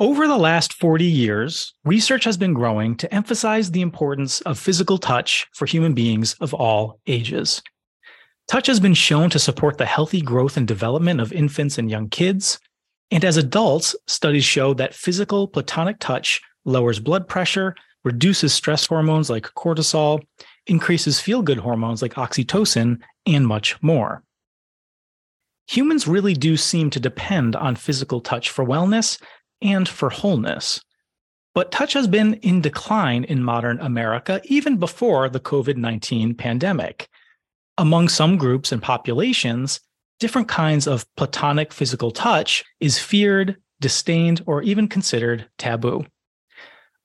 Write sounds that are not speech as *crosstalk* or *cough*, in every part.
Over the last 40 years, research has been growing to emphasize the importance of physical touch for human beings of all ages. Touch has been shown to support the healthy growth and development of infants and young kids. And as adults, studies show that physical platonic touch lowers blood pressure, reduces stress hormones like cortisol, increases feel good hormones like oxytocin, and much more. Humans really do seem to depend on physical touch for wellness and for wholeness. But touch has been in decline in modern America even before the COVID 19 pandemic. Among some groups and populations, different kinds of platonic physical touch is feared, disdained, or even considered taboo.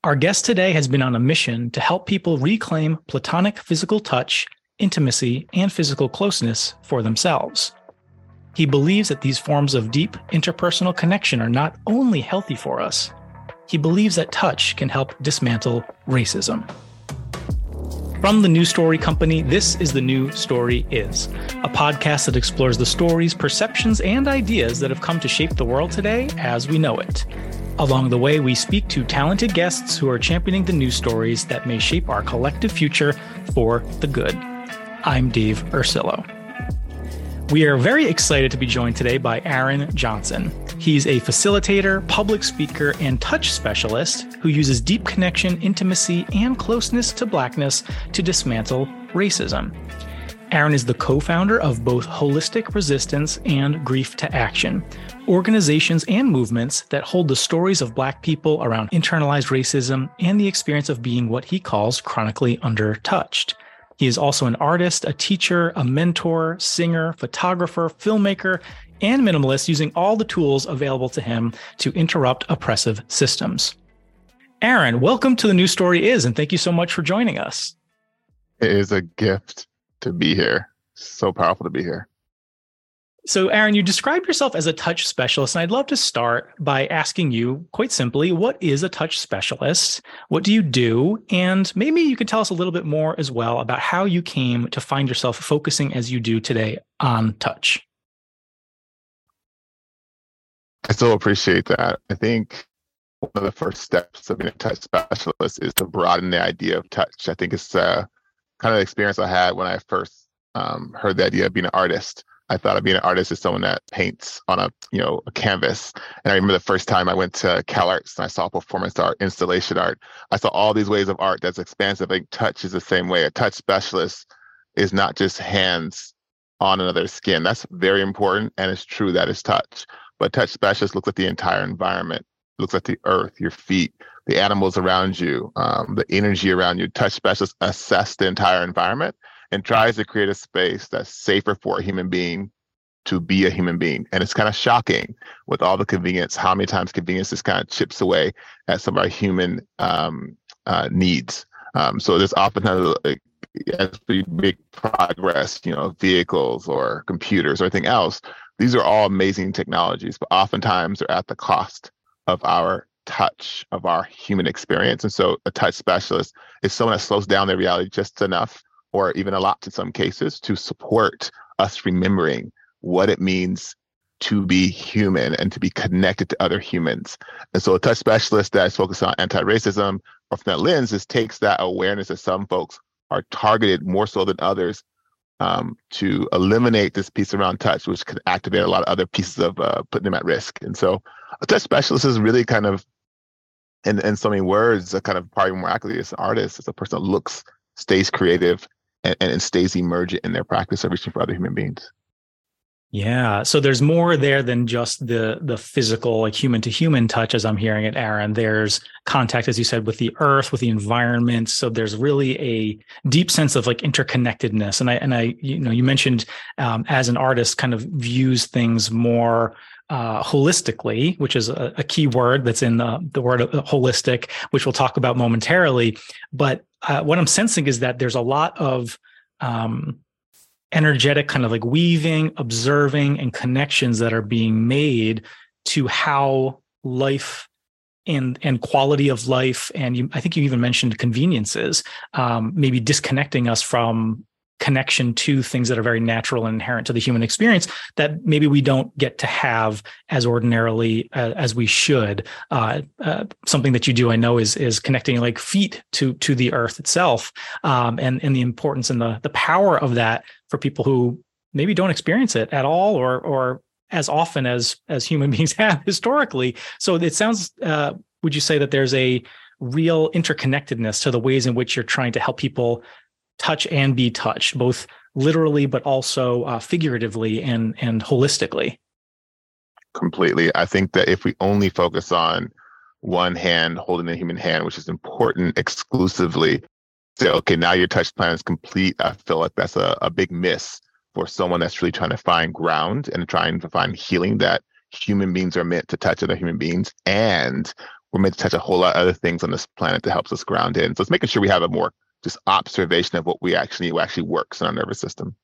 Our guest today has been on a mission to help people reclaim platonic physical touch, intimacy, and physical closeness for themselves. He believes that these forms of deep interpersonal connection are not only healthy for us, he believes that touch can help dismantle racism. From the New Story Company, this is The New Story Is, a podcast that explores the stories, perceptions, and ideas that have come to shape the world today as we know it. Along the way, we speak to talented guests who are championing the news stories that may shape our collective future for the good. I'm Dave Ursillo. We are very excited to be joined today by Aaron Johnson. He's a facilitator, public speaker, and touch specialist who uses deep connection, intimacy, and closeness to Blackness to dismantle racism. Aaron is the co founder of both Holistic Resistance and Grief to Action, organizations and movements that hold the stories of Black people around internalized racism and the experience of being what he calls chronically undertouched. He is also an artist, a teacher, a mentor, singer, photographer, filmmaker, and minimalist using all the tools available to him to interrupt oppressive systems. Aaron, welcome to the New Story Is, and thank you so much for joining us. It is a gift to be here. So powerful to be here. So, Aaron, you describe yourself as a touch specialist, and I'd love to start by asking you quite simply what is a touch specialist? What do you do? And maybe you could tell us a little bit more as well about how you came to find yourself focusing as you do today on touch. I so appreciate that. I think one of the first steps of being a touch specialist is to broaden the idea of touch. I think it's uh, kind of the experience I had when I first um, heard the idea of being an artist I thought of being an artist as someone that paints on a you know a canvas. And I remember the first time I went to CalArts and I saw performance art, installation art. I saw all these ways of art that's expansive. Think touch is the same way. A touch specialist is not just hands on another skin. That's very important, and it's true that is touch. But touch specialist looks at the entire environment, looks at the earth, your feet, the animals around you, um, the energy around you. Touch specialist assess the entire environment and tries to create a space that's safer for a human being to be a human being. And it's kind of shocking with all the convenience, how many times convenience just kind of chips away at some of our human um, uh, needs. Um, so there's often like, as we make progress, you know, vehicles or computers or anything else, these are all amazing technologies, but oftentimes they're at the cost of our touch, of our human experience. And so a touch specialist is someone that slows down their reality just enough or even a lot in some cases to support us remembering what it means to be human and to be connected to other humans. And so a touch specialist that is focused on anti-racism or from that lens is takes that awareness that some folks are targeted more so than others um, to eliminate this piece around touch, which can activate a lot of other pieces of uh, putting them at risk. And so a touch specialist is really kind of, in, in so many words, a kind of probably more accurately as an artist, as a person that looks, stays creative, and, and stays emergent in their practice of reaching for other human beings. Yeah. So there's more there than just the the physical, like human to human touch, as I'm hearing it, Aaron. There's contact, as you said, with the earth, with the environment. So there's really a deep sense of like interconnectedness. And I and I, you know, you mentioned um, as an artist, kind of views things more uh, holistically, which is a, a, key word that's in the, the word holistic, which we'll talk about momentarily. But uh, what I'm sensing is that there's a lot of um, energetic kind of like weaving, observing, and connections that are being made to how life and and quality of life and you, I think you even mentioned conveniences, um, maybe disconnecting us from connection to things that are very natural and inherent to the human experience that maybe we don't get to have as ordinarily uh, as we should. Uh, uh, something that you do, I know, is is connecting like feet to to the earth itself, um, and and the importance and the the power of that for people who maybe don't experience it at all or or as often as as human *laughs* beings have historically. So it sounds. Uh, would you say that there's a real interconnectedness to the ways in which you're trying to help people touch and be touched, both literally but also uh, figuratively and and holistically. Completely. I think that if we only focus on one hand holding the human hand, which is important exclusively, say, okay, now your touch plan is complete. I feel like that's a, a big miss for someone that's really trying to find ground and trying to find healing that human beings are meant to touch other human beings. And we're meant to touch a whole lot of other things on this planet that helps us ground in. So it's making sure we have a more just observation of what we actually what actually works in our nervous system.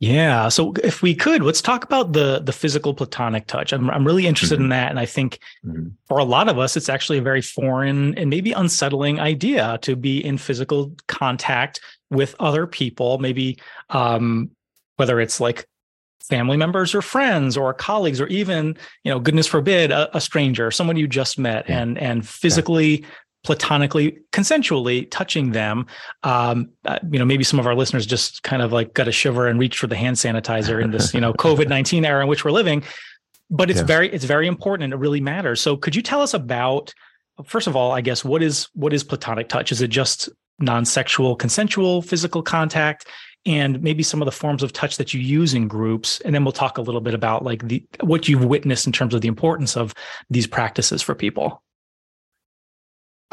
Yeah. So if we could, let's talk about the the physical platonic touch. I'm I'm really interested mm-hmm. in that, and I think mm-hmm. for a lot of us, it's actually a very foreign and maybe unsettling idea to be in physical contact with other people. Maybe um, whether it's like family members or friends or colleagues or even you know goodness forbid a, a stranger someone you just met yeah. and and physically yeah platonically, consensually touching them. Um, uh, you know, maybe some of our listeners just kind of like got a shiver and reached for the hand sanitizer in this, you know, *laughs* COVID nineteen era in which we're living. But it's yes. very, it's very important and it really matters. So, could you tell us about, first of all, I guess, what is what is platonic touch? Is it just non-sexual, consensual physical contact? and maybe some of the forms of touch that you use in groups and then we'll talk a little bit about like the what you've witnessed in terms of the importance of these practices for people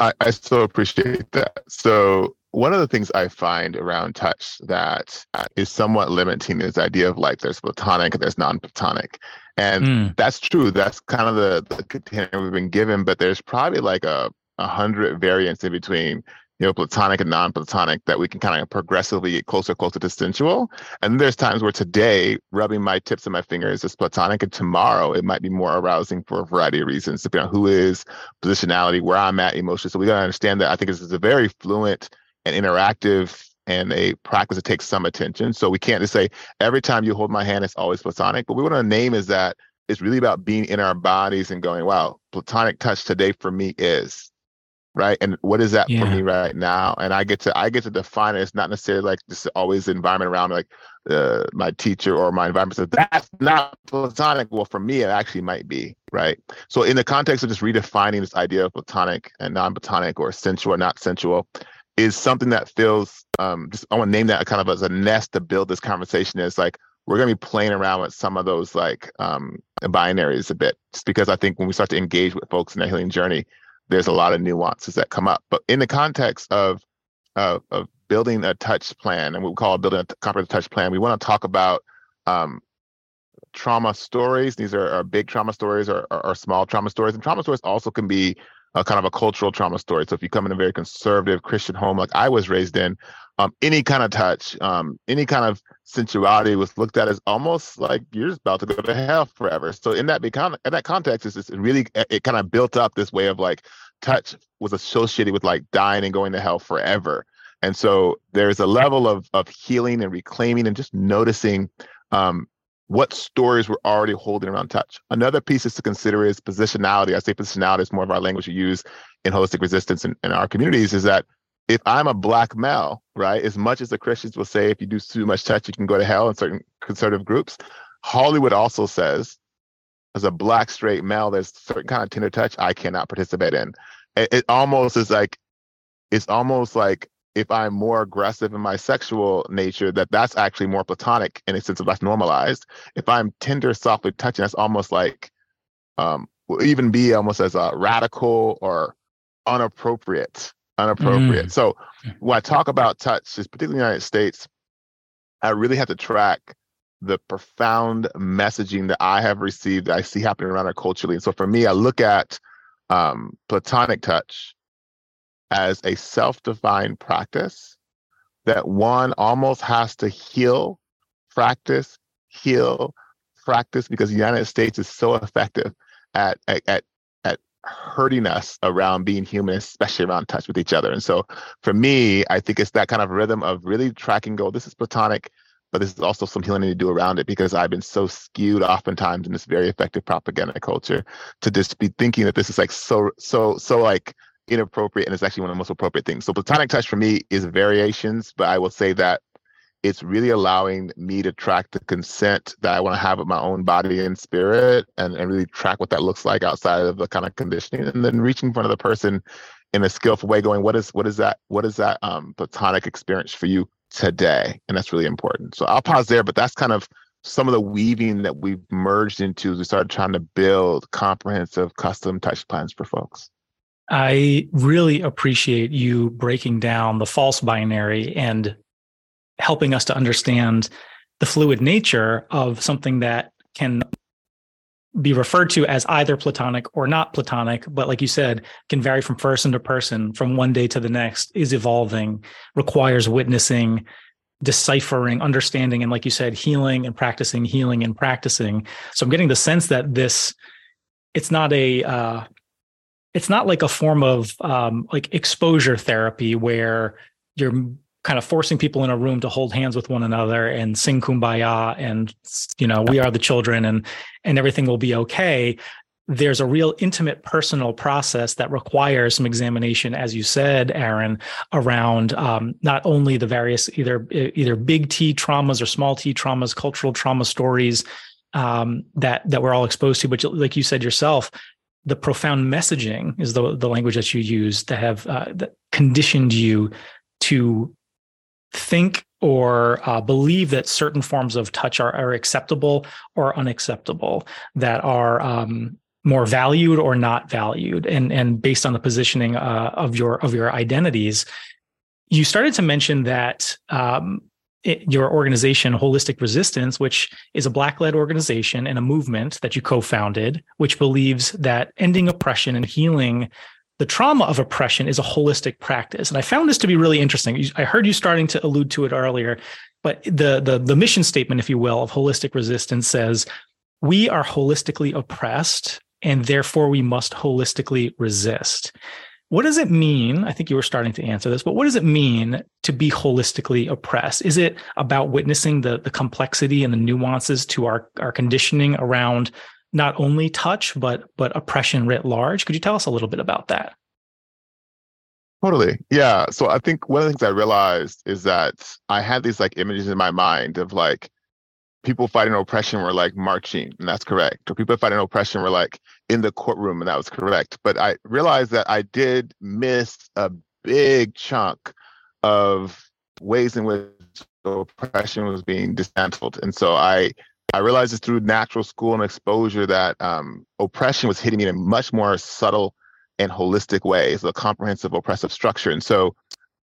I, I so appreciate that. So one of the things I find around touch that is somewhat limiting is the idea of like there's platonic and there's non-platonic. And mm. that's true. That's kind of the, the container we've been given, but there's probably like a, a hundred variants in between you know, platonic and non-platonic that we can kind of progressively get closer, closer to sensual. And there's times where today, rubbing my tips of my fingers is platonic, and tomorrow it might be more arousing for a variety of reasons, depending on who is, positionality, where I'm at, emotion. So we got to understand that I think this is a very fluent and interactive and a practice that takes some attention. So we can't just say every time you hold my hand, it's always platonic. But we want to name is that it's really about being in our bodies and going, wow, platonic touch today for me is right? And what is that yeah. for me right now? And i get to i get to define it. It's not necessarily like just always the environment around me, like uh, my teacher or my environment. Says that's not platonic. Well for me it actually might be right? So in the context of just redefining this idea of platonic and non-platonic or sensual or not sensual is something that feels um just i want to name that kind of as a nest to build this conversation is like we're going to be playing around with some of those like um binaries a bit just because i think when we start to engage with folks in their healing journey there's a lot of nuances that come up. But in the context of of, of building a touch plan, and what we call building a comprehensive touch plan, we want to talk about um, trauma stories. These are, are big trauma stories or, or, or, small trauma stories. And trauma stories also can be a kind of a cultural trauma story. So if you come in a very conservative Christian home like I was raised in, um, any kind of touch, um, any kind of sensuality was looked at as almost like you're just about to go to hell forever. So in that become in that context, it's, it's really it kind of built up this way of like touch was associated with like dying and going to hell forever. And so there's a level of of healing and reclaiming and just noticing um, what stories we're already holding around touch. Another piece is to consider is positionality. I say positionality is more of our language we use in holistic resistance in, in our communities. Is that if I'm a black male, right, as much as the Christians will say if you do too much touch, you can go to hell in certain conservative groups, Hollywood also says, as a black straight male, there's certain kind of tender touch I cannot participate in. It, it almost is like, it's almost like if I'm more aggressive in my sexual nature, that that's actually more platonic in a sense of less normalized. If I'm tender, softly touching, that's almost like, um, will even be almost as a radical or unappropriate unappropriate. Mm. So when I talk about touch, just particularly in the United States, I really have to track the profound messaging that I have received that I see happening around our culturally. And so for me, I look at um, platonic touch as a self-defined practice that one almost has to heal, practice, heal, practice because the United States is so effective at, at, at hurting us around being human, especially around touch with each other. And so for me, I think it's that kind of rhythm of really tracking go, this is platonic, but this is also some healing to do around it because I've been so skewed oftentimes in this very effective propaganda culture to just be thinking that this is like so, so, so like inappropriate and it's actually one of the most appropriate things. So platonic touch for me is variations, but I will say that it's really allowing me to track the consent that I want to have with my own body and spirit and, and really track what that looks like outside of the kind of conditioning and then reaching in front of the person in a skillful way going what is what is that what is that um platonic experience for you today? And that's really important. So i'll pause there but that's kind of some of the weaving that we've merged into as we started trying to build comprehensive custom touch plans for folks I really appreciate you breaking down the false binary and helping us to understand the fluid nature of something that can be referred to as either platonic or not platonic, but like you said, can vary from person to person, from one day to the next, is evolving, requires witnessing, deciphering, understanding, and like you said, healing and practicing, healing and practicing. So I'm getting the sense that this, it's not a, uh, it's not like a form of um, like exposure therapy where you're kind of forcing people in a room to hold hands with one another and sing kumbaya and you know we are the children and and everything will be okay. There's a real intimate personal process that requires some examination as you said aaron around um, not only the various either either big t traumas or small t traumas cultural trauma stories um, that that we're all exposed to but like you said yourself the profound messaging is the the language that you use that have uh, that conditioned you to think or uh, believe that certain forms of touch are, are acceptable or unacceptable, that are um, more valued or not valued, and and based on the positioning uh, of your of your identities. You started to mention that um, your organization, Holistic Resistance, which is a Black led organization and a movement that you co founded, which believes that ending oppression and healing the trauma of oppression is a holistic practice. And I found this to be really interesting. I heard you starting to allude to it earlier, but the, the, the mission statement, if you will, of holistic resistance says, we are holistically oppressed and therefore we must holistically resist. What does it mean? I think you were starting to answer this, but what does it mean to be holistically oppressed? Is it about witnessing the, the complexity and the nuances to our, our conditioning around not only touch but but oppression writ large. Could you tell us a little bit about that? Totally. Yeah. So I think one of the things I realized is that I had these like images in my mind of like people fighting oppression were like marching, and that's correct. Or people fighting oppression were like in the courtroom, and that was correct. But I realized that I did miss a big chunk of ways in which oppression was being dismantled. And so I I realized this through natural school and exposure that um, oppression was hitting me in a much more subtle and holistic way. It's a comprehensive oppressive structure. And so,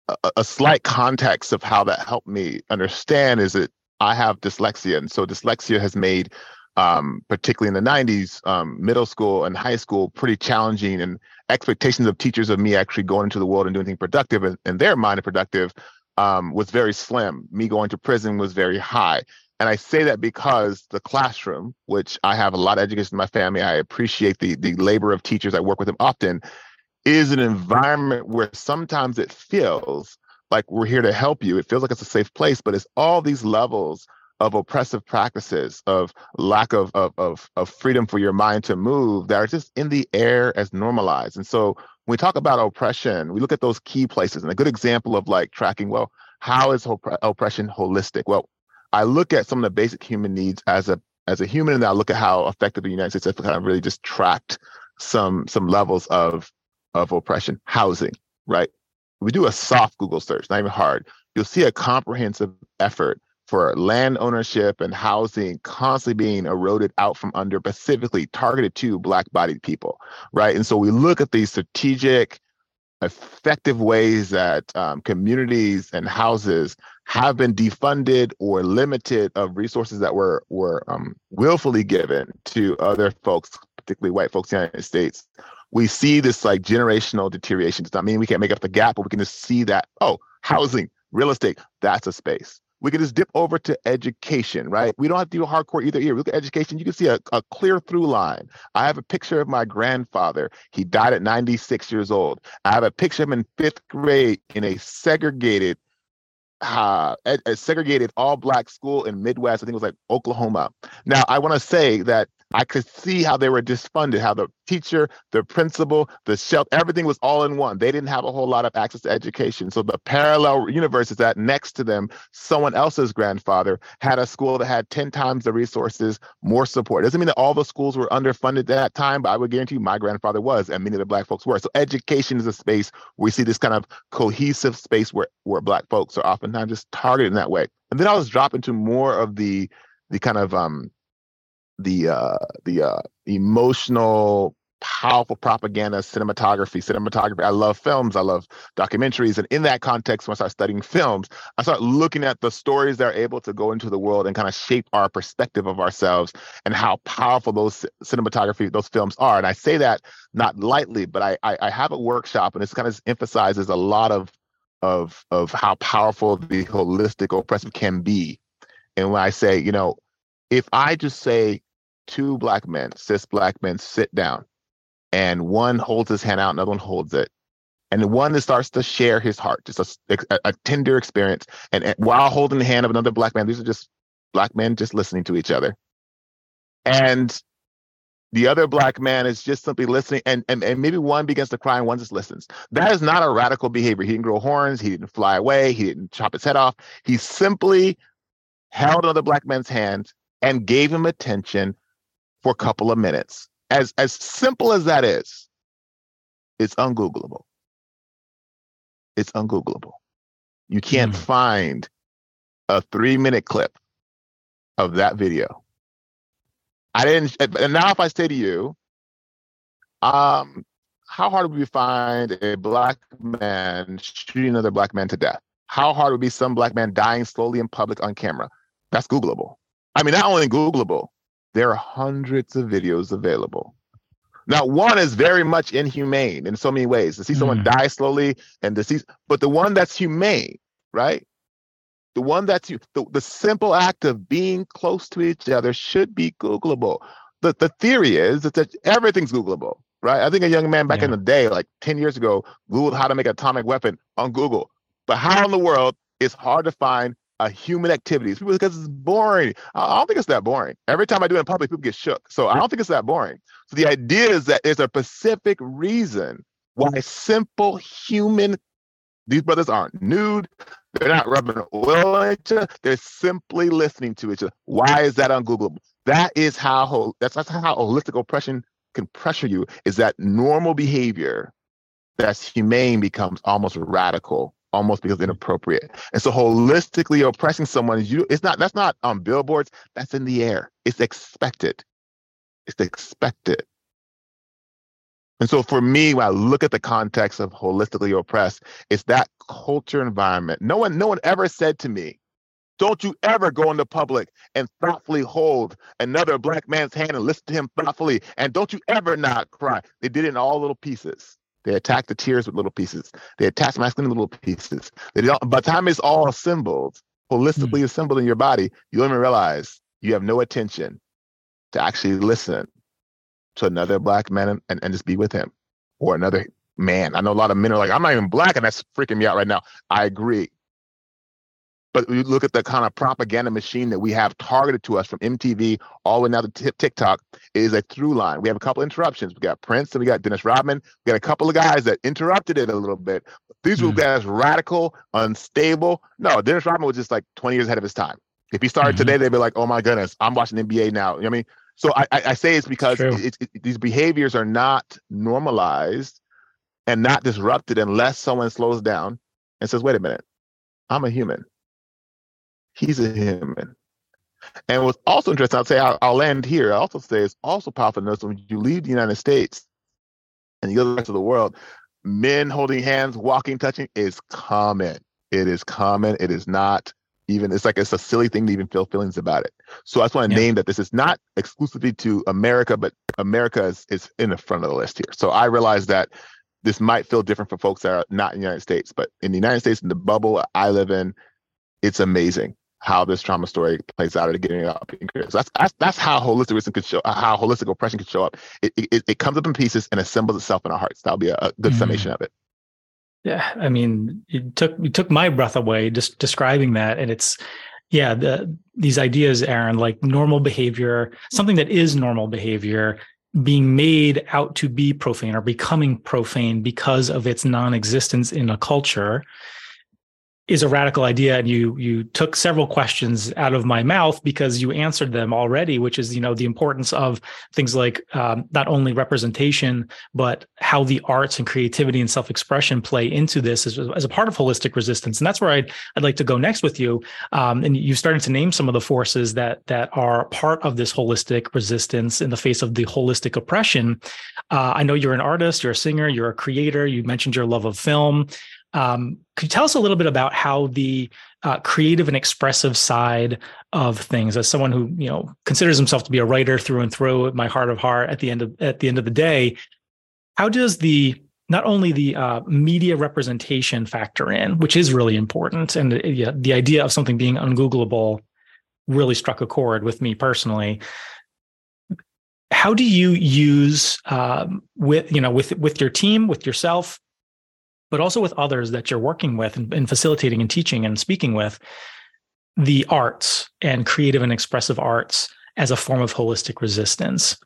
a, a slight context of how that helped me understand is that I have dyslexia. And so, dyslexia has made, um, particularly in the 90s, um, middle school and high school, pretty challenging. And expectations of teachers of me actually going into the world and doing things productive in, in their mind and productive um, was very slim. Me going to prison was very high. And I say that because the classroom, which I have a lot of education in my family, I appreciate the the labor of teachers. I work with them often, is an environment where sometimes it feels like we're here to help you. It feels like it's a safe place, but it's all these levels of oppressive practices, of lack of, of of of freedom for your mind to move that are just in the air as normalized. And so when we talk about oppression, we look at those key places. And a good example of like tracking, well, how is oppression holistic? Well, I look at some of the basic human needs as a as a human, and I look at how effective the United States has kind of really just tracked some some levels of of oppression. Housing, right? We do a soft Google search, not even hard, you'll see a comprehensive effort for land ownership and housing constantly being eroded out from under, specifically targeted to Black bodied people, right? And so we look at these strategic, effective ways that um, communities and houses have been defunded or limited of resources that were were um, willfully given to other folks, particularly white folks in the United States. We see this like generational deterioration. Does not mean we can't make up the gap, but we can just see that oh, housing, real estate, that's a space we can just dip over to education, right? We don't have to do a hardcore either here. Look at education. You can see a, a clear through line. I have a picture of my grandfather. He died at 96 years old. I have a picture of him in fifth grade in a segregated uh, a, a segregated all black school in Midwest. I think it was like Oklahoma. Now, I want to say that I could see how they were disfunded, how the teacher, the principal, the shelf, everything was all in one. They didn't have a whole lot of access to education. So the parallel universe is that next to them, someone else's grandfather had a school that had 10 times the resources, more support. Doesn't mean that all the schools were underfunded at that time, but I would guarantee you my grandfather was, and many of the black folks were. So education is a space where we see this kind of cohesive space where, where black folks are oftentimes just targeted in that way. And then I was dropping to more of the the kind of um the uh, the uh, emotional, powerful propaganda, cinematography, cinematography. I love films. I love documentaries, and in that context, when I start studying films, I start looking at the stories that are able to go into the world and kind of shape our perspective of ourselves and how powerful those cinematography, those films are. And I say that not lightly, but I I, I have a workshop, and this kind of emphasizes a lot of of of how powerful the holistic oppressive can be. And when I say, you know, if I just say two black men, cis black men, sit down, and one holds his hand out, another one holds it, and the one that starts to share his heart, just a, a, a tender experience, and, and, while holding the hand of another black man, these are just black men just listening to each other, and the other black man is just simply listening, and, and, and maybe one begins to cry and one just listens. That is not a radical behavior. He didn't grow horns, he didn't fly away, he didn't chop his head off. He simply held another black man's hand and gave him attention for a couple of minutes. As as simple as that is, it's ungoogleable. It's ungoogleable. You can't mm. find a three minute clip of that video. I didn't. And now, if I say to you, um, how hard would we find a black man shooting another black man to death? How hard would be some black man dying slowly in public on camera? That's Googleable. I mean, not only Googleable, there are hundreds of videos available. Now, one is very much inhumane in so many ways to see someone mm. die slowly and to see, but the one that's humane, right? The one that's the, the simple act of being close to each other should be Googleable. The, the theory is that everything's Googleable, right? I think a young man back yeah. in the day, like 10 years ago, Googled how to make an atomic weapon on Google. But how in the world it's hard to find uh, human activities people because it's boring. I don't think it's that boring. Every time I do it in public, people get shook. So I don't think it's that boring. So the idea is that there's a specific reason why simple human these brothers aren't nude. They're not rubbing oil on each other. They're simply listening to each other. Why is that ungoogleable? That is how that's, that's how holistic oppression can pressure you. Is that normal behavior that's humane becomes almost radical almost because inappropriate. And so holistically oppressing someone, is you it's not that's not on billboards, that's in the air. It's expected. It's expected. And so for me, when I look at the context of holistically oppressed, it's that culture environment. No one, no one ever said to me, don't you ever go into public and thoughtfully hold another black man's hand and listen to him thoughtfully. And don't you ever not cry. They did it in all little pieces. They attack the tears with little pieces. They attach masculinity with little pieces. They don't, by the time it's all assembled, holistically mm. assembled in your body, you don't even realize you have no attention to actually listen to another black man and, and, and just be with him or another man. I know a lot of men are like, I'm not even black, and that's freaking me out right now. I agree. But you look at the kind of propaganda machine that we have targeted to us from MTV all the way now to TikTok is a through line. We have a couple interruptions. We got Prince and we got Dennis Rodman. We got a couple of guys that interrupted it a little bit. These mm. were guys radical, unstable. No, Dennis Rodman was just like 20 years ahead of his time. If he started mm-hmm. today, they'd be like, "Oh my goodness, I'm watching NBA now." You know what I mean? So I, I say it's because it, it, these behaviors are not normalized and not disrupted unless someone slows down and says, "Wait a minute, I'm a human." He's a human. And what's also interesting, I'll say, I'll, I'll land here. I also say it's also powerful to notice when you leave the United States and you go to the rest of the world, men holding hands, walking, touching is common. It is common. It is not even, it's like it's a silly thing to even feel feelings about it. So I just want to yeah. name that this is not exclusively to America, but America is, is in the front of the list here. So I realize that this might feel different for folks that are not in the United States, but in the United States, in the bubble I live in, it's amazing how this trauma story plays out at getting up creative. So that's, that's that's how holistic could show how holistic oppression could show up. It, it, it comes up in pieces and assembles itself in our hearts. That'll be a, a good mm. summation of it. Yeah, I mean, it took it took my breath away just describing that, and it's yeah, the these ideas, Aaron, like normal behavior, something that is normal behavior being made out to be profane or becoming profane because of its non-existence in a culture is a radical idea and you you took several questions out of my mouth because you answered them already which is you know the importance of things like um, not only representation but how the arts and creativity and self-expression play into this as, as a part of holistic resistance. And that's where I'd, I'd like to go next with you. Um, and you started to name some of the forces that that are part of this holistic resistance in the face of the holistic oppression. Uh, I know you're an artist you're a singer you're a creator you mentioned your love of film um, could you tell us a little bit about how the uh, creative and expressive side of things, as someone who you know considers himself to be a writer through and through, my heart of heart, at the end of at the end of the day, how does the not only the uh, media representation factor in, which is really important, and uh, yeah, the idea of something being ungoogleable really struck a chord with me personally. How do you use um, with you know with with your team, with yourself, but also with others that you're working with and, and facilitating and teaching and speaking with the arts and creative and expressive arts as a form of holistic resistance.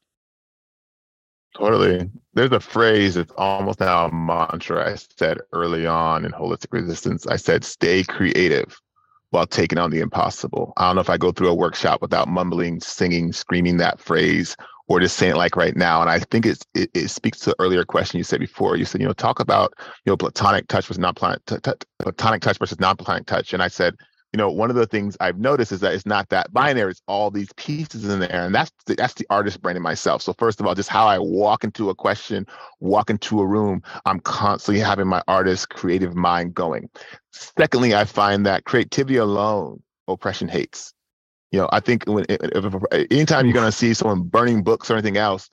Totally. There's a phrase that's almost now a mantra I said early on in holistic resistance. I said, stay creative while taking on the impossible. I don't know if I go through a workshop without mumbling, singing, screaming that phrase or just saying it like right now. And I think it, it speaks to the earlier question you said before. You said, you know, talk about, you know, platonic touch versus non-platonic t- t- platonic touch versus non-platonic touch. And I said, you know, one of the things I've noticed is that it's not that binary. It's all these pieces in there, and that's the, that's the artist brain in myself. So first of all, just how I walk into a question, walk into a room, I'm constantly having my artist creative mind going. Secondly, I find that creativity alone, oppression hates you know, I think when if, if, anytime you're going to see someone burning books or anything else,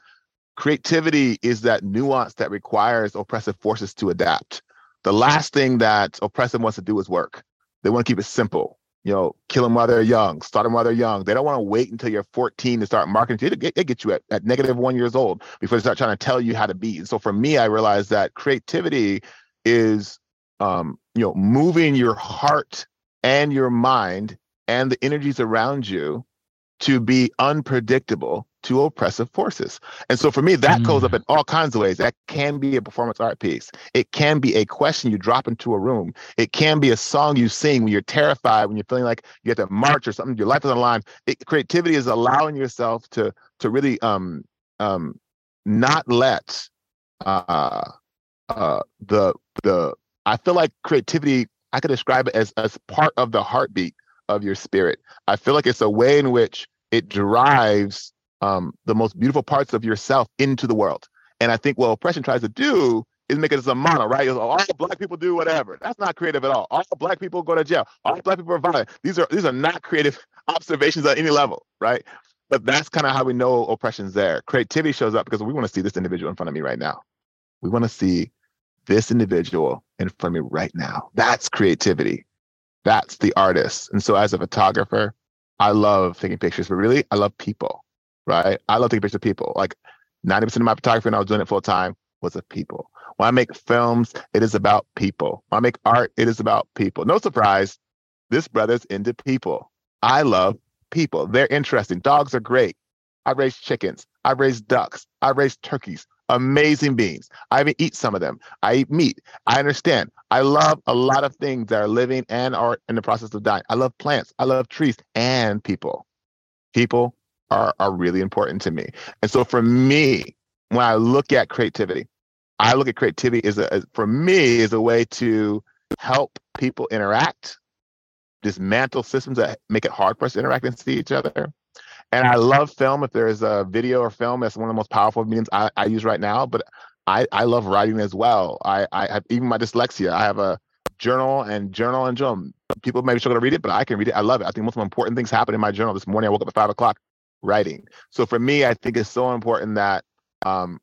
creativity is that nuance that requires oppressive forces to adapt. The last thing that oppressive wants to do is work. They want to keep it simple. You know, kill them while they're young, start them while they're young. They don't want to wait until you're 14 to start marketing. They get, they get you at, at negative one years old before they start trying to tell you how to be. And so for me, I realized that creativity is, um, you know, moving your heart and your mind and the energies around you to be unpredictable to oppressive forces. And so for me, that mm. goes up mm. in all kinds of ways. That can be a performance art piece. It can be a question you drop into a room. It can be a song you sing when you're terrified, when you're feeling like you have to march or something, your life is on the line. It, creativity is allowing yourself to to really um um not let uh uh the the I feel like creativity I could describe it as as part of the heartbeat of your spirit. I feel like it's a way in which it drives um, the most beautiful parts of yourself into the world. And I think what oppression tries to do is make it as a mono, right? It's, all black people do whatever. That's not creative at all. All black people go to jail. All black people are violent. These are these are not creative *laughs* observations at any level, right? But that's kind of how we know oppression's there. Creativity shows up because we want to see this individual in front of me right now. We want to see this individual in front of me right now. That's creativity. That's the artist. And so as a photographer, I love taking pictures, but really I love people, right? I love taking pictures of people. Like 90% of my photography when I was doing it full time was of people. When I make films, it is about people. When I make art, it is about people. No surprise, this brother's into people. I love people. They're interesting. Dogs are great. I raise chickens. I raise ducks. I raise turkeys amazing beings. I even eat some of them. I eat meat. I understand. I love a lot of things that are living and are in the process of dying. I love plants. I love trees and people. People are, are really important to me. And so for me, when I look at creativity, I look at creativity as a, as, for me, is a way to help people interact, dismantle systems that make it hard for us to interact and see each other, and I love film. If there's a video or film, that's one of the most powerful mediums I, I use right now. But I, I love writing as well. I, I have even my dyslexia. I have a journal and journal and journal. People maybe struggle to read it, but I can read it. I love it. I think most of the important things happen in my journal. This morning I woke up at five o'clock writing. So for me, I think it's so important that um,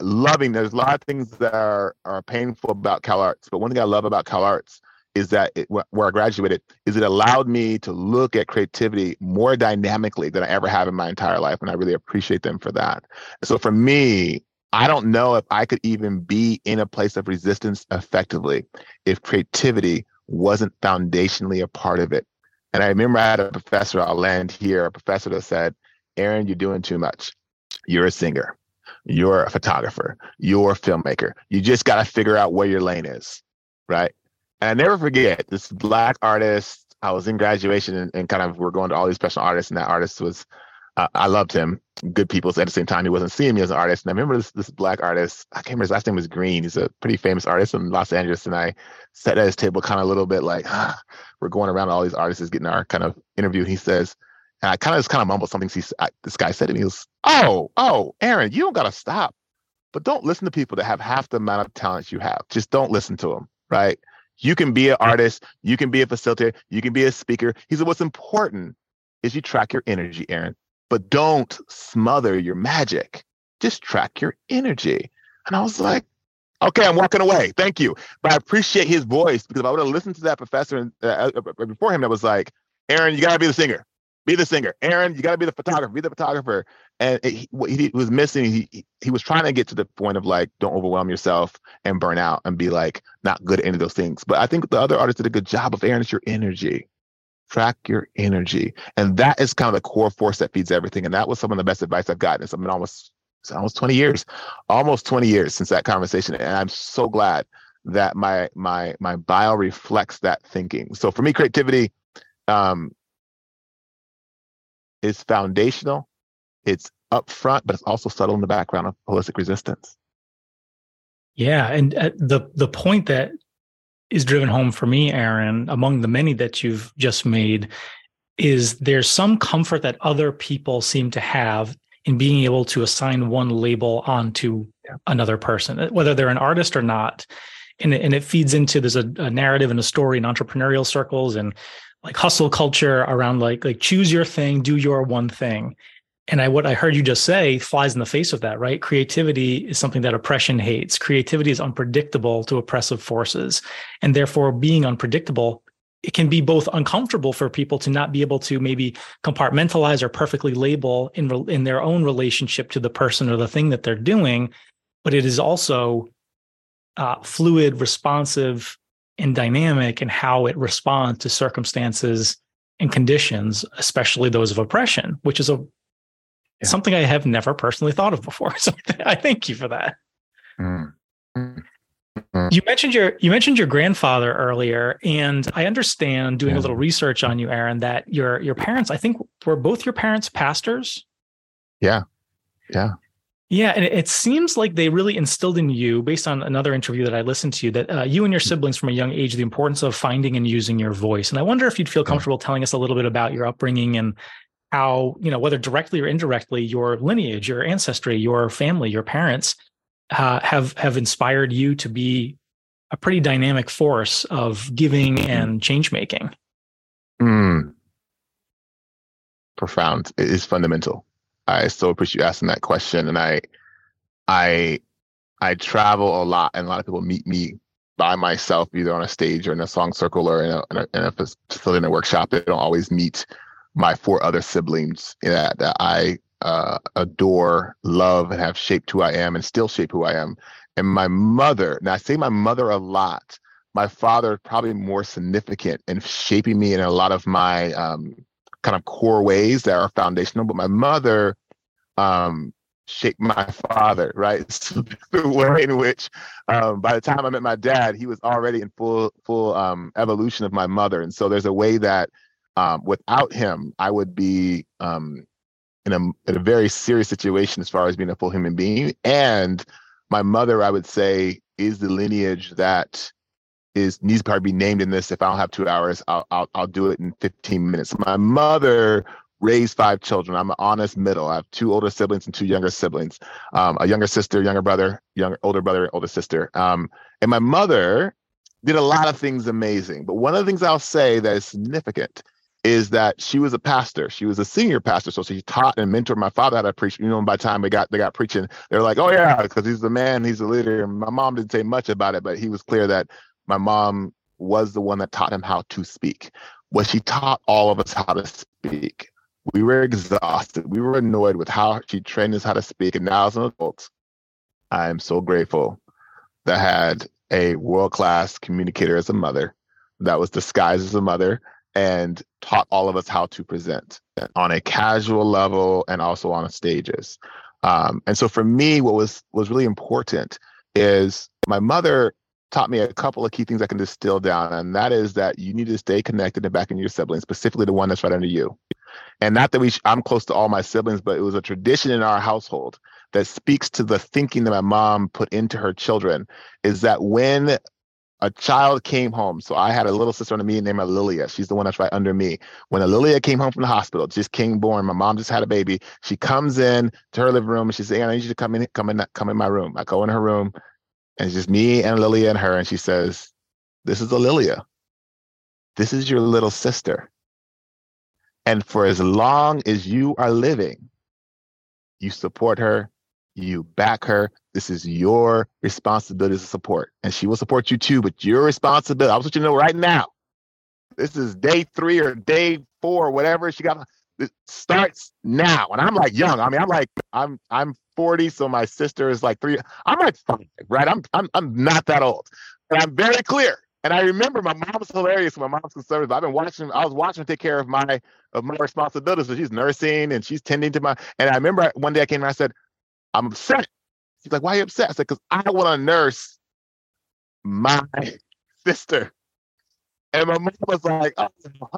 loving. There's a lot of things that are are painful about CalArts, but one thing I love about CalArts is that it, where I graduated is it allowed me to look at creativity more dynamically than I ever have in my entire life, and I really appreciate them for that. So for me, I don't know if I could even be in a place of resistance effectively if creativity wasn't foundationally a part of it. And I remember I had a professor, I'll land here, a professor that said, Aaron, you're doing too much. You're a singer, you're a photographer, you're a filmmaker. You just got to figure out where your lane is. Right. And I never forget this black artist. I was in graduation and, and kind of we're going to all these special artists, and that artist was uh, I loved him. Good people. So at the same time, he wasn't seeing me as an artist. And I remember this this black artist. I can't remember his last name was Green. He's a pretty famous artist in Los Angeles. And I sat at his table, kind of a little bit like ah, we're going around all these artists getting our kind of interview. And he says, and I kind of just kind of mumbled something. He, I, this guy said to me, he was, "Oh, oh, Aaron, you don't gotta stop, but don't listen to people that have half the amount of talent you have. Just don't listen to them, right? You can be an artist, you can be a facilitator, you can be a speaker. He said, what's important is you track your energy, Aaron but don't smother your magic. Just track your energy. And I was like, okay, I'm walking away. Thank you. But I appreciate his voice because if I would have listened to that professor uh, uh, uh, before him that was like, Aaron, you got to be the singer. Be the singer. Aaron, you got to be the photographer. Be the photographer. And it, what he was missing, he, he was trying to get to the point of like, don't overwhelm yourself and burn out and be like, not good at any of those things. But I think the other artists did a good job of it's your energy track your energy. And that is kind of the core force that feeds everything. And that was some of the best advice I've gotten. It's been almost it's almost 20 years, almost 20 years since that conversation. And I'm so glad that my my my bio reflects that thinking. So for me, creativity um, is foundational. It's upfront, but it's also subtle in the background of holistic resistance. Yeah, and uh, the the point that is driven home for me, Aaron, among the many that you've just made, is there's some comfort that other people seem to have in being able to assign one label onto another person, whether they're an artist or not. And it, and it feeds into there's a, a narrative and a story in entrepreneurial circles and like hustle culture around like like choose your thing, do your one thing and I what I heard you just say flies in the face of that, right? Creativity is something that oppression hates. Creativity is unpredictable to oppressive forces, and therefore, being unpredictable, it can be both uncomfortable for people to not be able to maybe compartmentalize or perfectly label in in their own relationship to the person or the thing that they're doing, but it is also uh, fluid, responsive, and dynamic in how it responds to circumstances and conditions, especially those of oppression, which is a yeah. something I have never personally thought of before. *laughs* So I thank you for that. Mm. You mentioned your you mentioned your grandfather earlier, and I understand doing yeah. a little research on you, Aaron, that your your parents, I think, were both your parents pastors. Yeah, yeah, yeah, and it, it seems like they really instilled in you, based on another interview that I listened to, that uh, you and your siblings from a young age the importance of finding and using your voice. And I wonder if you'd feel comfortable yeah. telling us a little bit about your upbringing and how you know whether directly or indirectly your lineage your ancestry your family your parents uh, have have inspired you to be a pretty dynamic force of giving and change making. Mm. profound. It is fundamental. I so appreciate you asking that question and i i i travel a lot and a lot of people meet me by myself either on a stage or in a song circle or in a, in a, in a facility in a workshop. They don't always meet my four other siblings that, that I uh, adore, love, and have shaped who I am and still shape who I am. And my mother, now I say my mother a lot. My father probably more significant in shaping me in a lot of my um, kind of core ways that are foundational. But my mother um, shaped my father, right? *laughs* So the way in which, um, by the time I met my dad, he was already in full full um, evolution of my mother, and so there's a way that um, without him, I would be um, in a in a very serious situation as far as being a full human being. And my mother, I would say, is the lineage that is needs to probably be named in this. If I don't have two hours, I'll I'll, I'll do it in 15 minutes. My mother raised five children. I'm an honest middle. I have two older siblings and two younger siblings. Um, a younger sister, younger brother, younger older brother, older sister. Um, and my mother did a lot of things amazing. But one of the things I'll say that is significant is that she was a pastor. She was a senior pastor, so she taught and mentored my father how to preach. You know, by the time they got they got preaching, they're like, "Oh yeah," because he's the man, he's the leader. And my mom didn't say much about it, but he was clear that my mom was the one that taught him how to speak. Was she taught all of us how to speak. We were exhausted. We were annoyed with how she trained us how to speak. And now as an adult, I am so grateful that I had a world class communicator as a mother that was disguised as a mother and taught all of us how to present on a casual level and also on stages. Um, and so for me, what was was really important is my mother taught me a couple of key things I can distill down, and that is that you need to stay connected and back in your siblings, specifically the one that's right under you. And not that we, sh- I'm close to all my siblings, but it was a tradition in our household that speaks to the thinking that my mom put into her children. Is that when a child came home. So I had a little sister under me named Lilia. She's the one that's right under me. When Lilia came home from the hospital, just came born, my mom just had a baby. She comes in to her living room and she says, I need you to come in, come in, come in my room. I go in her room and it's just me and Lilia and her. And she says, This is Lilia. This is your little sister. And for as long as you are living, you support her, you back her. This is your responsibility to support. And she will support you too, but your responsibility, I want you to know right now, this is day three or day four, whatever she got. It starts now. And I'm like young. I mean, I'm like, I'm I'm 40, so my sister is like three. I'm like five, right? I'm I'm I'm not that old. But I'm very clear. And I remember my mom's hilarious. My mom's conservative. I've been watching. I was watching her take care of my of my responsibilities. So she's nursing and she's tending to my. And I remember one day I came and I said, I'm upset. She's like, why are you upset? I said, because I want to nurse my *laughs* sister. And my mom was like, oh,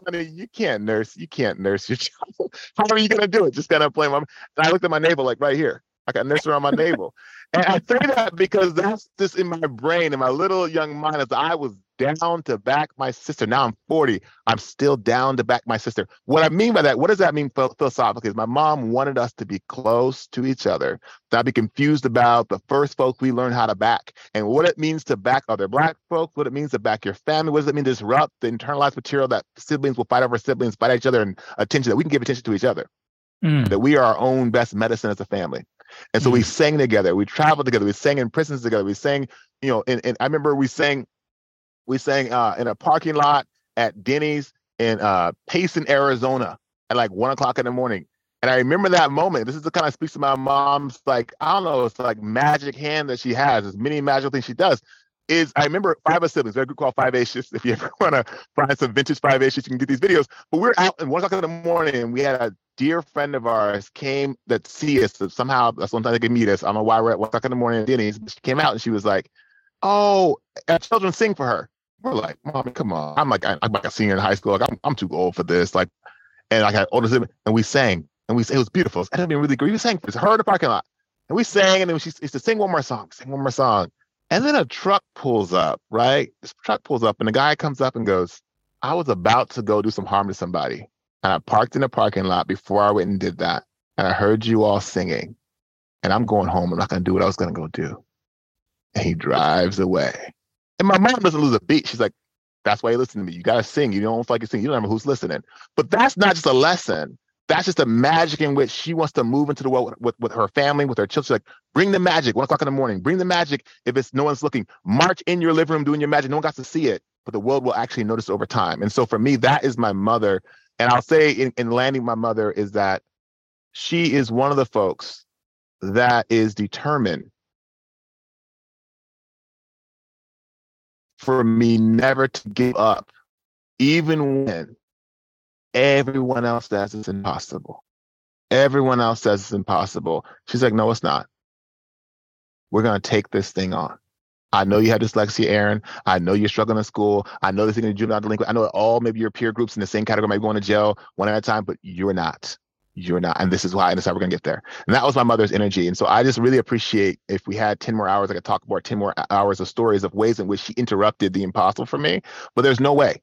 honey, you can't nurse. You can't nurse your *laughs* child. How are you going to do it? Just kind of play my. And I looked at my navel, like right here. I got nurse around my navel. And I say that because that's just in my brain, in my little young mind, as I was down to back my sister. Now I'm 40. I'm still down to back my sister. What I mean by that, what does that mean philosophically? Is my mom wanted us to be close to each other, not be confused about the first folk we learn how to back and what it means to back other black folks, what it means to back your family, what does it mean to disrupt the internalized material that siblings will fight over siblings, fight each other, and attention that we can give attention to each other. Mm. That we are our own best medicine as a family. And so mm. we sang together, we traveled together, we sang in prisons together, we sang, you know, and, and I remember we sang we sang uh, in a parking lot at Denny's in uh, Payson, Arizona, at like one o'clock in the morning. And I remember that moment. This is the kind of speaks to my mom's like I don't know, it's like magic hand that she has. as many magical things she does. Is I remember five of siblings. There's a group called Five Aces. If you ever *laughs* want to find some vintage Five Aces, you can get these videos. But we're out at one o'clock in the morning, and we had a dear friend of ours came that see us. Somehow, sometimes they can meet us. I don't know why we're at one o'clock in the morning at Denny's. She came out and she was like, "Oh, children sing for her." We're like, mommy, come on. I'm like, I'm like a senior in high school. Like, I'm, I'm too old for this. Like, and I had older siblings, and we sang, and we it was beautiful. It ended up really great. We sang for her in the parking lot, and we sang, and then she used to sing one more song, sing one more song, and then a truck pulls up. Right, this truck pulls up, and the guy comes up and goes, "I was about to go do some harm to somebody, and I parked in the parking lot before I went and did that, and I heard you all singing, and I'm going home. I'm not gonna do what I was gonna go do." And he drives away. And my mom doesn't lose a beat. She's like, that's why you listen to me. You gotta sing. You don't like you sing. You don't know who's listening. But that's not just a lesson. That's just a magic in which she wants to move into the world with, with, with her family, with her children. She's like, bring the magic. One o'clock in the morning. Bring the magic. If it's no one's looking, march in your living room doing your magic. No one got to see it, but the world will actually notice over time. And so for me, that is my mother. And I'll say in, in landing my mother is that she is one of the folks that is determined for me never to give up, even when everyone else says it's impossible. Everyone else says it's impossible. She's like, no, it's not. We're going to take this thing on. I know you have dyslexia, Aaron. I know you're struggling in school. I know this thing in juvenile delinquent. I know all maybe your peer groups in the same category might be going to jail one at a time, but you're not. You're not. And this is why and this is how we're gonna get there. And that was my mother's energy. And so i just really appreciate if we had 10 more hours i could talk about 10 more hours of stories of ways in which she interrupted the impossible for me. But there's no way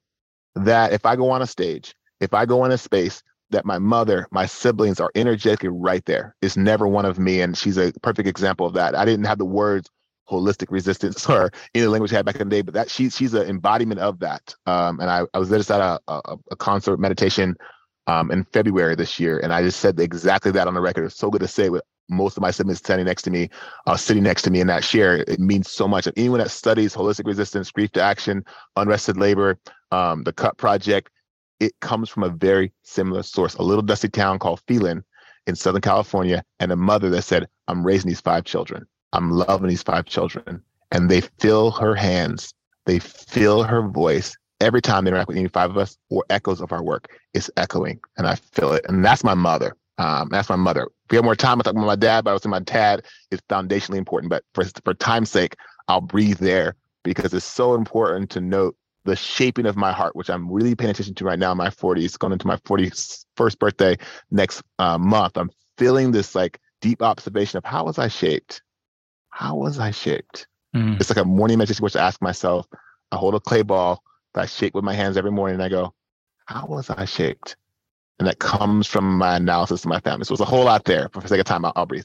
that if i go on a stage if i go in a space that my mother my siblings are energetically right there. It's never one of me and she's a perfect example of that. I didn't have the words holistic resistance *laughs* or any language I had back in the day, but that she, she's an embodiment of that. Um, and I, I was just at a, a, a concert meditation um, in February this year, and I just said exactly that on the record. It's so good to say with most of my siblings standing next to me, uh, sitting next to me in that share. It means so much. anyone that studies holistic resistance, grief to action, unrested labor, um, the Cut Project, it comes from a very similar source. A little dusty town called Phelan in Southern California, and a mother that said, "I'm raising these five children. I'm loving these five children," and they fill her hands. They feel her voice every time they interact with any five of us or echoes of our work. It's echoing, and I feel it. And that's my mother. Um, that's my mother. If we have more time, I'll talk about my dad, but I would say my dad is foundationally important. But for, for time's sake, I'll breathe there because it's so important to note the shaping of my heart, which I'm really paying attention to right now in my 40s, going into my 41st birthday next uh, month. I'm feeling this like deep observation of how was I shaped? How was I shaped? Mm. It's like a morning meditation which I ask myself. I hold a clay ball that I shape with my hands every morning and I go, how was I shaped? and that comes from my analysis of my family. So it's a whole lot there. For the sake of time, I'll, I'll breathe.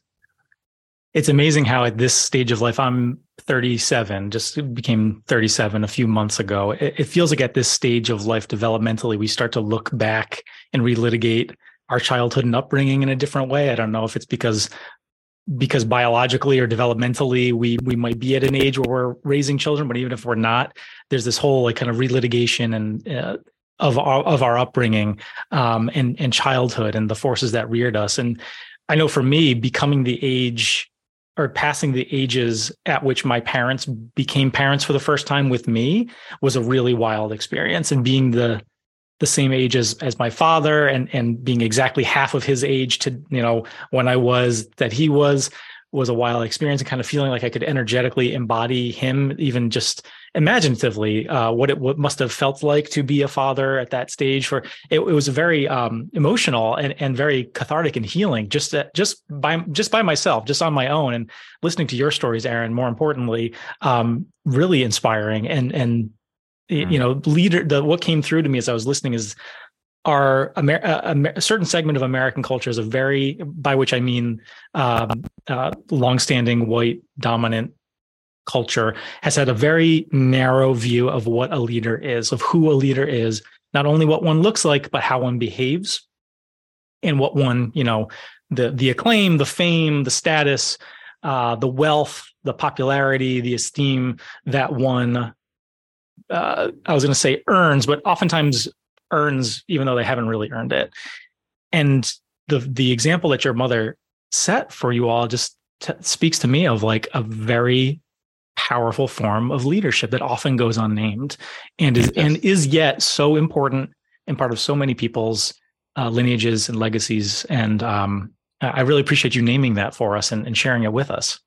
It's amazing how at this stage of life, I'm 37, just became 37 a few months ago. It, it feels like at this stage of life, developmentally, we start to look back and relitigate our childhood and upbringing in a different way. I don't know if it's because because biologically or developmentally we we might be at an age where we're raising children but even if we're not there's this whole like kind of relitigation and uh, of our of our upbringing um, and and childhood and the forces that reared us. And I know for me, becoming the age or passing the ages at which my parents became parents for the first time with me was a really wild experience. And being the the same age as as my father and and being exactly half of his age to you know when I was that he was was a wild experience and kind of feeling like I could energetically embody him even just imaginatively uh, what it what must have felt like to be a father at that stage. For it, it was very um, emotional and, and very cathartic and healing. Just just by just by myself, just on my own, and listening to your stories, Aaron. More importantly, um, really inspiring and and mm. you know leader. The what came through to me as I was listening is our Amer- a, a, certain segment of American culture is a very, by which I mean, um, uh, longstanding white dominant culture has had a very narrow view of what a leader is, of who a leader is, not only what one looks like, but how one behaves and what one, you know, the the acclaim, the fame, the status, uh, the wealth, the popularity, the esteem that one uh, I was going to say earns, but oftentimes earns even though they haven't really earned it. And the the example that your mother set for you all just t- speaks to me of like a very powerful form of leadership that often goes unnamed and is yes. and is yet so important and part of so many people's uh, lineages and legacies and um, i really appreciate you naming that for us and, and sharing it with us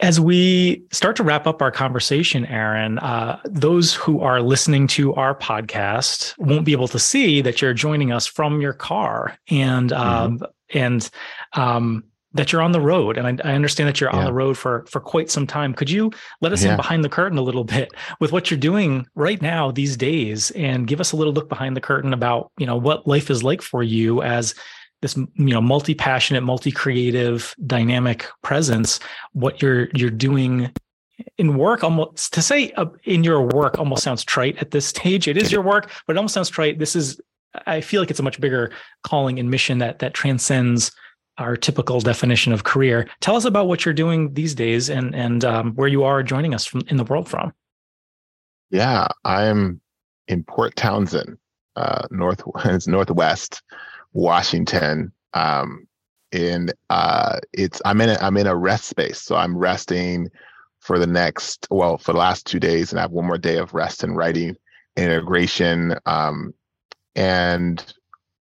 as we start to wrap up our conversation, Aaron, uh, those who are listening to our podcast won't be able to see that you're joining us from your car, and um, mm-hmm. and um, that you're on the road, and I, I understand that you're yeah. on the road for for quite some time. Could you let us yeah. in behind the curtain a little bit with what you're doing right now these days, and give us a little look behind the curtain about you know what life is like for you as this you know multi-passionate, multi-creative, dynamic presence. What you're you're doing in work almost to say uh, in your work almost sounds trite at this stage it is your work but it almost sounds trite this is i feel like it's a much bigger calling and mission that that transcends our typical definition of career. Tell us about what you're doing these days and and um, where you are joining us from in the world from. Yeah, I'm in Port Townsend, uh, north *laughs* it's northwest Washington. Um, in uh, it's I'm in a, I'm in a rest space, so I'm resting for the next well for the last two days, and I have one more day of rest and writing integration. Um, and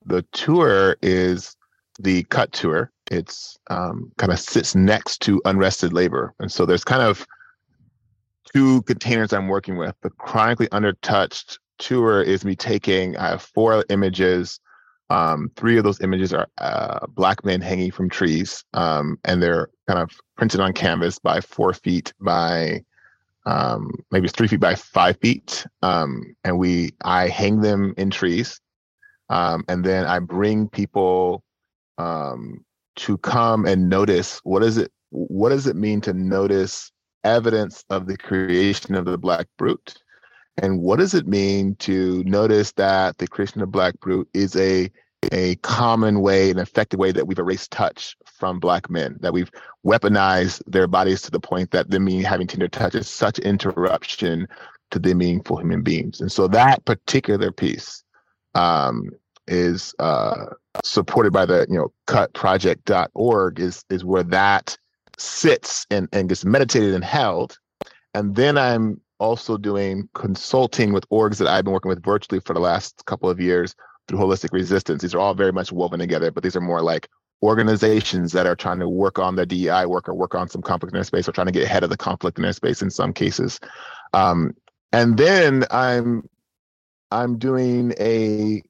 the tour is the cut tour it's um, kind of sits next to unrested labor and so there's kind of two containers i'm working with the chronically undertouched tour is me taking i have four images um, three of those images are uh, black men hanging from trees um, and they're kind of printed on canvas by four feet by um, maybe three feet by five feet. Um, and we i hang them in trees. Um, and then i bring people um, to come and notice what is it what does it mean to notice evidence of the creation of the black brute and what does it mean to notice that the creation of Black Brute is a a common way, an effective way that we've erased touch from Black men, that we've weaponized their bodies to the point that them having tender touch is such interruption to them being full human beings. And so that particular piece um, is uh, supported by the you know cutproject.org is is where that sits and, and gets meditated and held. And then I'm also doing consulting with orgs that I've been working with virtually for the last couple of years through holistic resistance. These are all very much woven together, but these are more like organizations that are trying to work on their DEI work or work on some conflict in their space or trying to get ahead of the conflict in their space in some cases. Um, and then I'm I'm doing a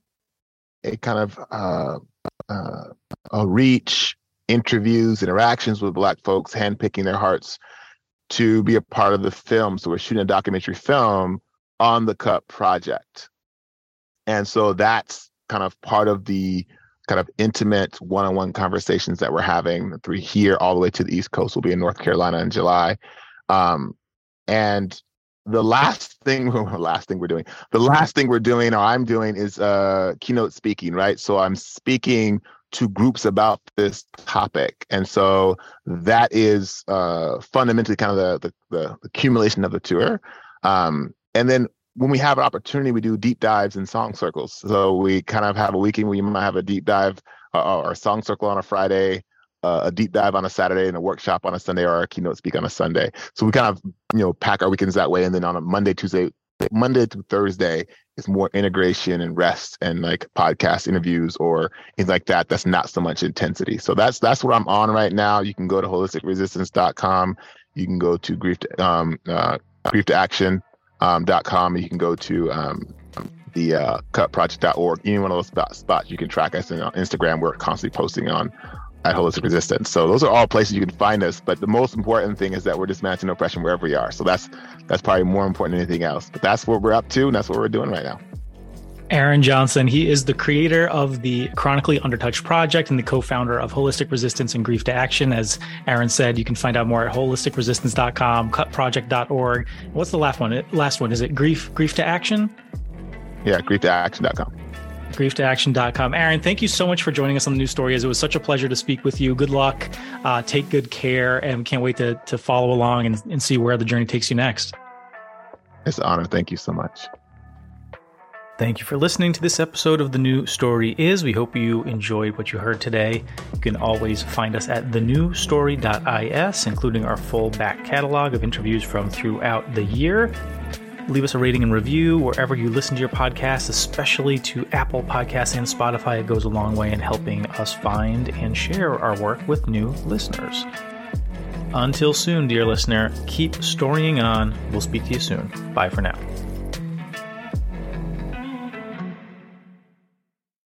a kind of uh, uh, a reach interviews, interactions with Black folks, handpicking their hearts to be a part of the film. So we're shooting a documentary film on the Cut Project, and so that's kind of part of the kind of intimate one-on-one conversations that we're having through here all the way to the East Coast. We'll be in North Carolina in July, um, and the last thing *laughs* last thing we're doing the last thing we're doing or i'm doing is uh keynote speaking right so i'm speaking to groups about this topic and so that is uh fundamentally kind of the the, the accumulation of the tour um and then when we have an opportunity we do deep dives in song circles so we kind of have a weekend where you might have a deep dive uh, or a song circle on a friday uh, a deep dive on a Saturday and a workshop on a Sunday or a keynote speak on a Sunday. So we kind of, you know, pack our weekends that way. And then on a Monday, Tuesday, Monday to Thursday is more integration and rest and like podcast interviews or things like that. That's not so much intensity. So that's that's what I'm on right now. You can go to holisticresistance.com. You can go to grief to, um, uh, grief to action um, com. You can go to um, the uh, cutproject.org. Any one of those spots you can track us on Instagram. We're constantly posting on at Holistic Resistance. So those are all places you can find us. But the most important thing is that we're dismantling oppression wherever we are. So that's that's probably more important than anything else. But that's what we're up to, and that's what we're doing right now. Aaron Johnson, he is the creator of the Chronically Undertouched Project and the co-founder of Holistic Resistance and Grief to Action. As Aaron said, you can find out more at holisticresistance.com, cutproject.org. What's the last one? Last one is it Grief Grief to Action? Yeah, grieftoaction.com grieftoaction.com. Aaron, thank you so much for joining us on the news story. As It was such a pleasure to speak with you. Good luck. Uh, take good care and can't wait to, to follow along and, and see where the journey takes you next. It's an honor. Thank you so much. Thank you for listening to this episode of The New Story Is. We hope you enjoyed what you heard today. You can always find us at thenewstory.is, including our full back catalog of interviews from throughout the year leave us a rating and review wherever you listen to your podcast, especially to Apple Podcasts and Spotify. It goes a long way in helping us find and share our work with new listeners. Until soon, dear listener, keep storying on. We'll speak to you soon. Bye for now.